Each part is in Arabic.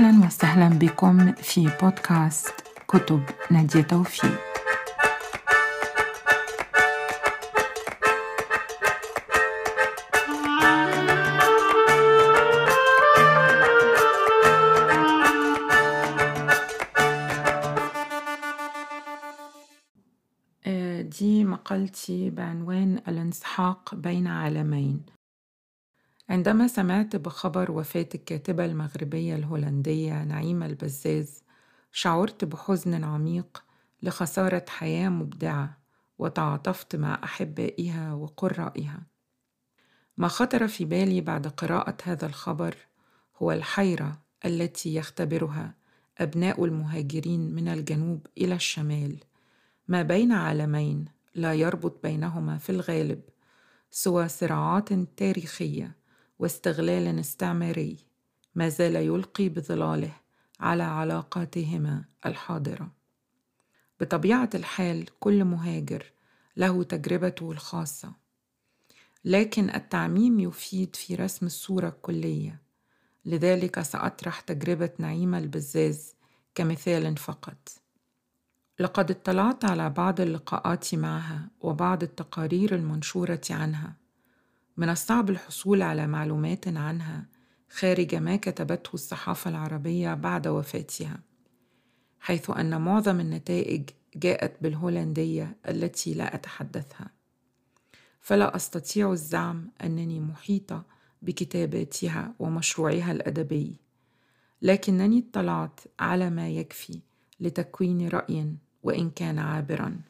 أهلا وسهلا بكم في بودكاست كتب نادية توفيق. آه، دي مقالتي بعنوان الانسحاق بين عالمين. عندما سمعت بخبر وفاة الكاتبة المغربية الهولندية نعيمة البزاز شعرت بحزن عميق لخسارة حياة مبدعة وتعاطفت مع أحبائها وقرائها ما خطر في بالي بعد قراءة هذا الخبر هو الحيرة التي يختبرها أبناء المهاجرين من الجنوب إلى الشمال. ما بين عالمين لا يربط بينهما في الغالب سوى صراعات تاريخية واستغلال استعماري ما زال يلقي بظلاله على علاقاتهما الحاضرة. بطبيعة الحال كل مهاجر له تجربته الخاصة لكن التعميم يفيد في رسم الصورة الكلية. لذلك سأطرح تجربة نعيمة البزاز كمثال فقط. لقد اطلعت على بعض اللقاءات معها وبعض التقارير المنشورة عنها. من الصعب الحصول على معلومات عنها خارج ما كتبته الصحافة العربية بعد وفاتها حيث أن معظم النتائج جاءت بالهولندية التي لا أتحدثها. فلا أستطيع الزعم أنني محيطة بكتاباتها ومشروعها الأدبي لكنني اطلعت على ما يكفي لتكوين رأي وإن كان عابرا.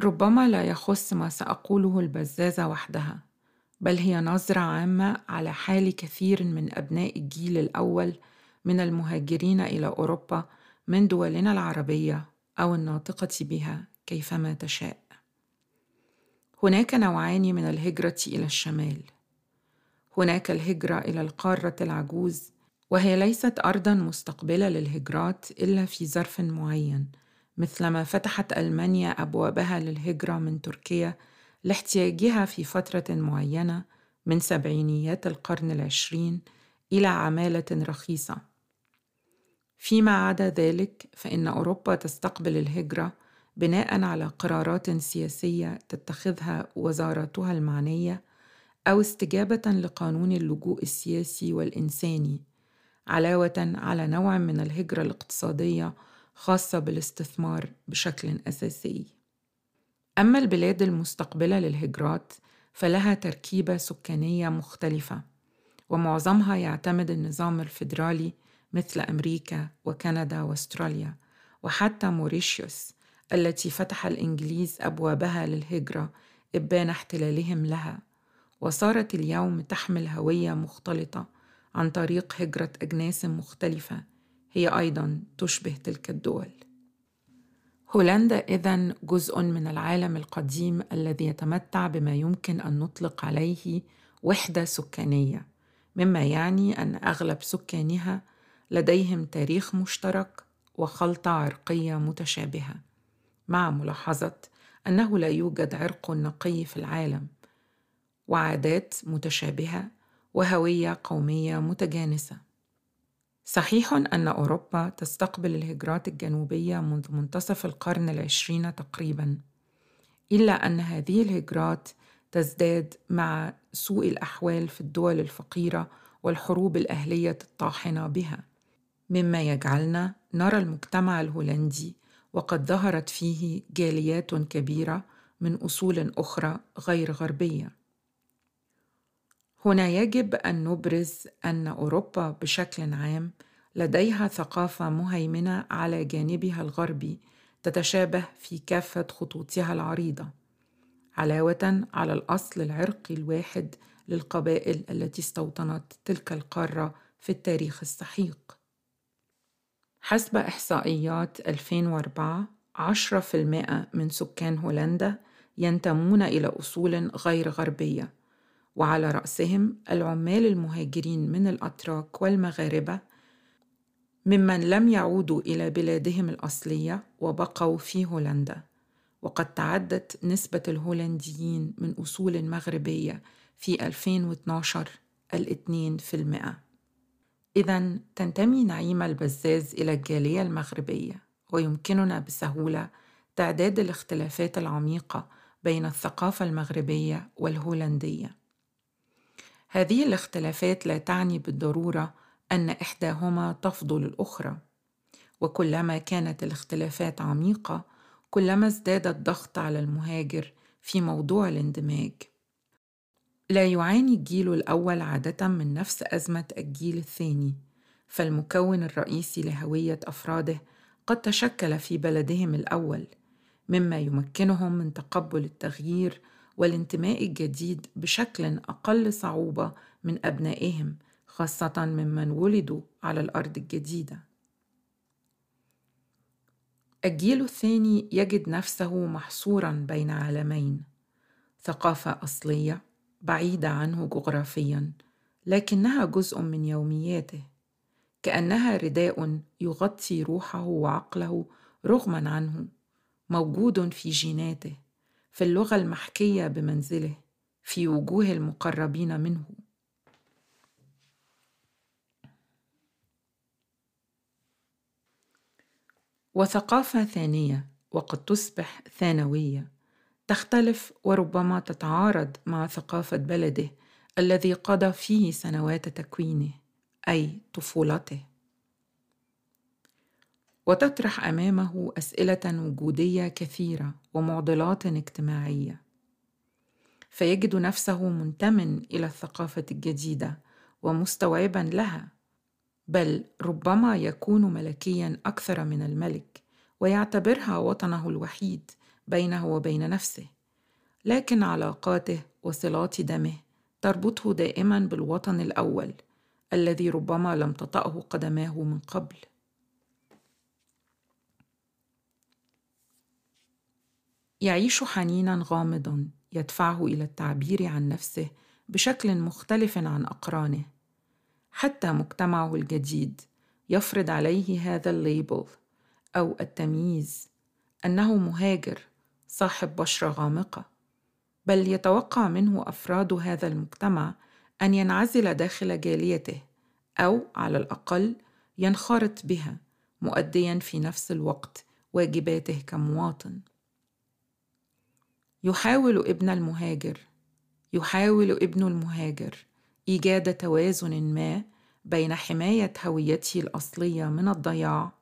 ربما لا يخص ما سأقوله البزازة وحدها. بل هي نظرة عامة على حال كثير من أبناء الجيل الأول من المهاجرين إلى أوروبا من دولنا العربية أو الناطقة بها كيفما تشاء. هناك نوعان من الهجرة إلى الشمال. هناك الهجرة إلى القارة العجوز وهي ليست ارضا مستقبلة للهجرات إلا في ظرف معين مثلما فتحت ألمانيا أبوابها للهجرة من تركيا لاحتياجها في فترة معينة من سبعينيات القرن العشرين إلى عمالة رخيصة. فيما عدا ذلك فإن أوروبا تستقبل الهجرة بناء على قرارات سياسية تتخذها وزاراتها المعنية أو استجابة لقانون اللجوء السياسي والإنساني علاوة على نوع من الهجرة الاقتصادية خاصة بالاستثمار بشكل أساسي. أما البلاد المستقبلة للهجرات فلها تركيبة سكانية مختلفة ومعظمها يعتمد النظام الفيدرالي مثل أمريكا وكندا وأستراليا وحتى موريشيوس التي فتح الإنجليز أبوابها للهجرة إبان احتلالهم لها وصارت اليوم تحمل هوية مختلطة عن طريق هجرة أجناس مختلفة هي أيضا تشبه تلك الدول. هولندا إذا جزء من العالم القديم الذي يتمتع بما يمكن أن نطلق عليه وحدة سكانية، مما يعني أن أغلب سكانها لديهم تاريخ مشترك وخلطة عرقية متشابهة، مع ملاحظة أنه لا يوجد عرق نقي في العالم، وعادات متشابهة وهوية قومية متجانسة. صحيح أن أوروبا تستقبل الهجرات الجنوبية منذ منتصف القرن العشرين تقريبا إلا أن هذه الهجرات تزداد مع سوء الأحوال في الدول الفقيرة والحروب الأهلية الطاحنة بها. مما يجعلنا نرى المجتمع الهولندي وقد ظهرت فيه جاليات كبيرة من أصول أخرى غير غربية. هنا يجب أن نبرز أن أوروبا بشكل عام لديها ثقافة مهيمنة على جانبها الغربي تتشابه في كافة خطوطها العريضة علاوة على الأصل العرقي الواحد للقبائل التي استوطنت تلك القارة في التاريخ السحيق. حسب إحصائيات 2004 10% من سكان هولندا ينتمون إلى أصول غير غربية وعلى رأسهم العمال المهاجرين من الأتراك والمغاربة ممن لم يعودوا إلى بلادهم الأصلية وبقوا في هولندا وقد تعدت نسبة الهولنديين من أصول مغربية في 2012 الاثنين في المئة إذا تنتمي نعيمة البزاز إلى الجالية المغربية ويمكننا بسهولة تعداد الاختلافات العميقة بين الثقافة المغربية والهولندية. هذه الاختلافات لا تعني بالضرورة أن إحداهما تفضل الأخرى، وكلما كانت الاختلافات عميقة، كلما ازداد الضغط على المهاجر في موضوع الاندماج. لا يعاني الجيل الأول عادة من نفس أزمة الجيل الثاني، فالمكون الرئيسي لهوية أفراده قد تشكل في بلدهم الأول، مما يمكنهم من تقبل التغيير والانتماء الجديد بشكل أقل صعوبة من أبنائهم، خاصة ممن ولدوا على الأرض الجديدة. الجيل الثاني يجد نفسه محصورا بين عالمين. ثقافة أصلية بعيدة عنه جغرافيا لكنها جزء من يومياته. كأنها رداء يغطي روحه وعقله رغما عنه موجود في جيناته. في اللغة المحكية بمنزله في وجوه المقربين منه. وثقافة ثانية وقد تصبح ثانوية تختلف وربما تتعارض مع ثقافة بلده الذي قضى فيه سنوات تكوينه أي طفولته. وتطرح أمامه أسئلة وجودية كثيرة ومعضلات اجتماعية. فيجد نفسه منتمن إلى الثقافة الجديدة ومستوعبا لها بل ربما يكون ملكيا أكثر من الملك ويعتبرها وطنه الوحيد بينه وبين نفسه. لكن علاقاته وصلات دمه تربطه دائما بالوطن الأول الذي ربما لم تطأه قدماه من قبل. يعيش حنينا غامضا يدفعه إلى التعبير عن نفسه بشكل مختلف عن أقرانه. حتى مجتمعه الجديد يفرض عليه هذا الليبل أو التمييز أنه مهاجر صاحب بشرة غامقة. بل يتوقع منه أفراد هذا المجتمع أن ينعزل داخل جاليته أو على الأقل ينخرط بها مؤديا في نفس الوقت واجباته كمواطن. يحاول ابن المهاجر يحاول ابن المهاجر إيجاد توازن ما بين حماية هويته الأصلية من الضياع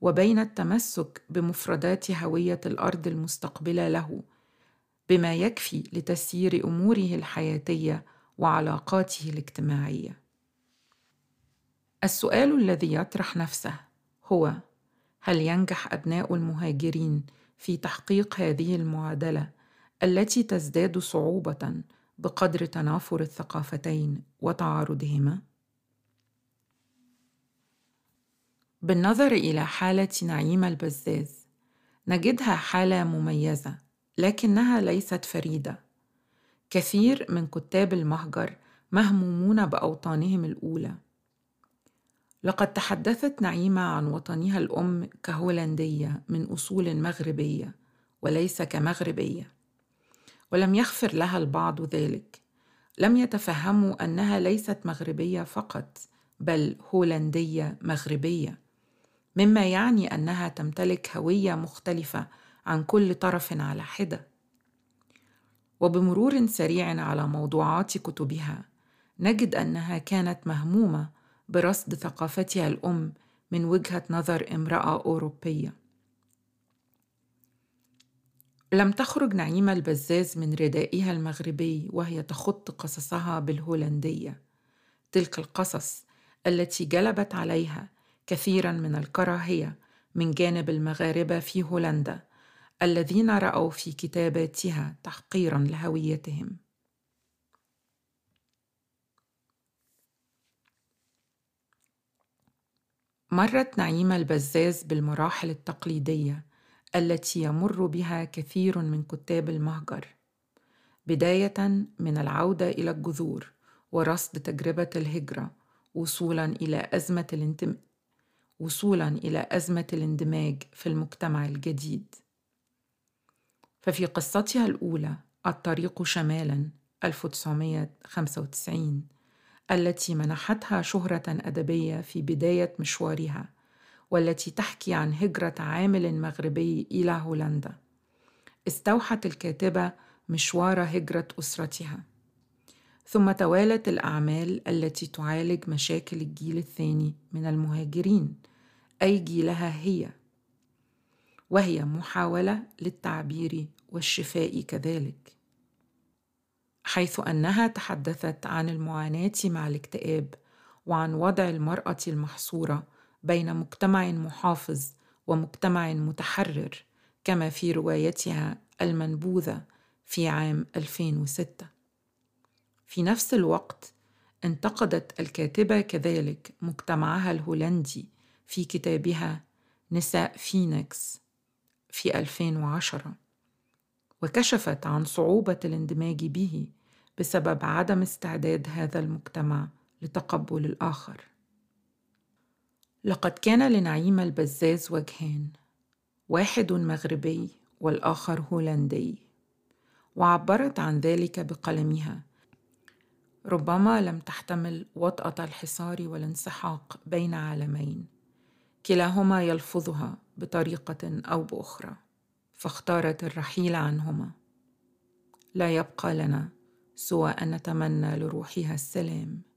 وبين التمسك بمفردات هوية الأرض المستقبلة له بما يكفي لتسيير أموره الحياتية وعلاقاته الاجتماعية. السؤال الذي يطرح نفسه هو هل ينجح أبناء المهاجرين في تحقيق هذه المعادلة التي تزداد صعوبة بقدر تنافر الثقافتين وتعارضهما؟ بالنظر إلى حالة نعيمه البزاز نجدها حالة مميزة لكنها ليست فريدة. كثير من كتاب المهجر مهمومون بأوطانهم الأولى. لقد تحدثت نعيمة عن وطنها الأم كهولندية من أصول مغربية وليس كمغربية. ولم يغفر لها البعض ذلك. لم يتفهموا أنها ليست مغربية فقط بل هولندية مغربية. مما يعني أنها تمتلك هوية مختلفة عن كل طرف على حدة. وبمرور سريع على موضوعات كتبها نجد أنها كانت مهمومة برصد ثقافتها الأم من وجهة نظر امرأة أوروبية. لم تخرج نعيمة البزاز من ردائها المغربي وهي تخط قصصها بالهولندية. تلك القصص التي جلبت عليها كثيرا من الكراهية من جانب المغاربة في هولندا الذين رأوا في كتاباتها تحقيرا لهويتهم. مرت نعيمة البزاز بالمراحل التقليدية التي يمر بها كثير من كتاب المهجر بداية من العودة إلى الجذور ورصد تجربة الهجرة وصولا إلى أزمة الانتم... وصولا إلى أزمة الاندماج في المجتمع الجديد. ففي قصتها الأولى الطريق شمالا 1995 التي منحتها شهرة أدبية في بداية مشوارها. والتي تحكي عن هجرة عامل مغربي إلى هولندا. استوحت الكاتبة مشوار هجرة أسرتها. ثم توالت الأعمال التي تعالج مشاكل الجيل الثاني من المهاجرين أي جيلها هي. وهي محاولة للتعبير والشفاء كذلك. حيث أنها تحدثت عن المعاناة مع الاكتئاب وعن وضع المرأة المحصورة بين مجتمع محافظ ومجتمع متحرر كما في روايتها المنبوذة في عام 2006 في نفس الوقت انتقدت الكاتبة كذلك مجتمعها الهولندي في كتابها نساء فينيكس في 2010 وكشفت عن صعوبة الاندماج به بسبب عدم استعداد هذا المجتمع لتقبل الآخر. لقد كان لنعيم البزاز وجهان واحد مغربي والآخر هولندي وعبرت عن ذلك بقلمها. ربما لم تحتمل وطأة الحصار والانسحاق بين عالمين كلاهما يلفظها بطريقة أو بأخرى فاختارت الرحيل عنهما. لا يبقى لنا سوى أن نتمنى لروحها السلام.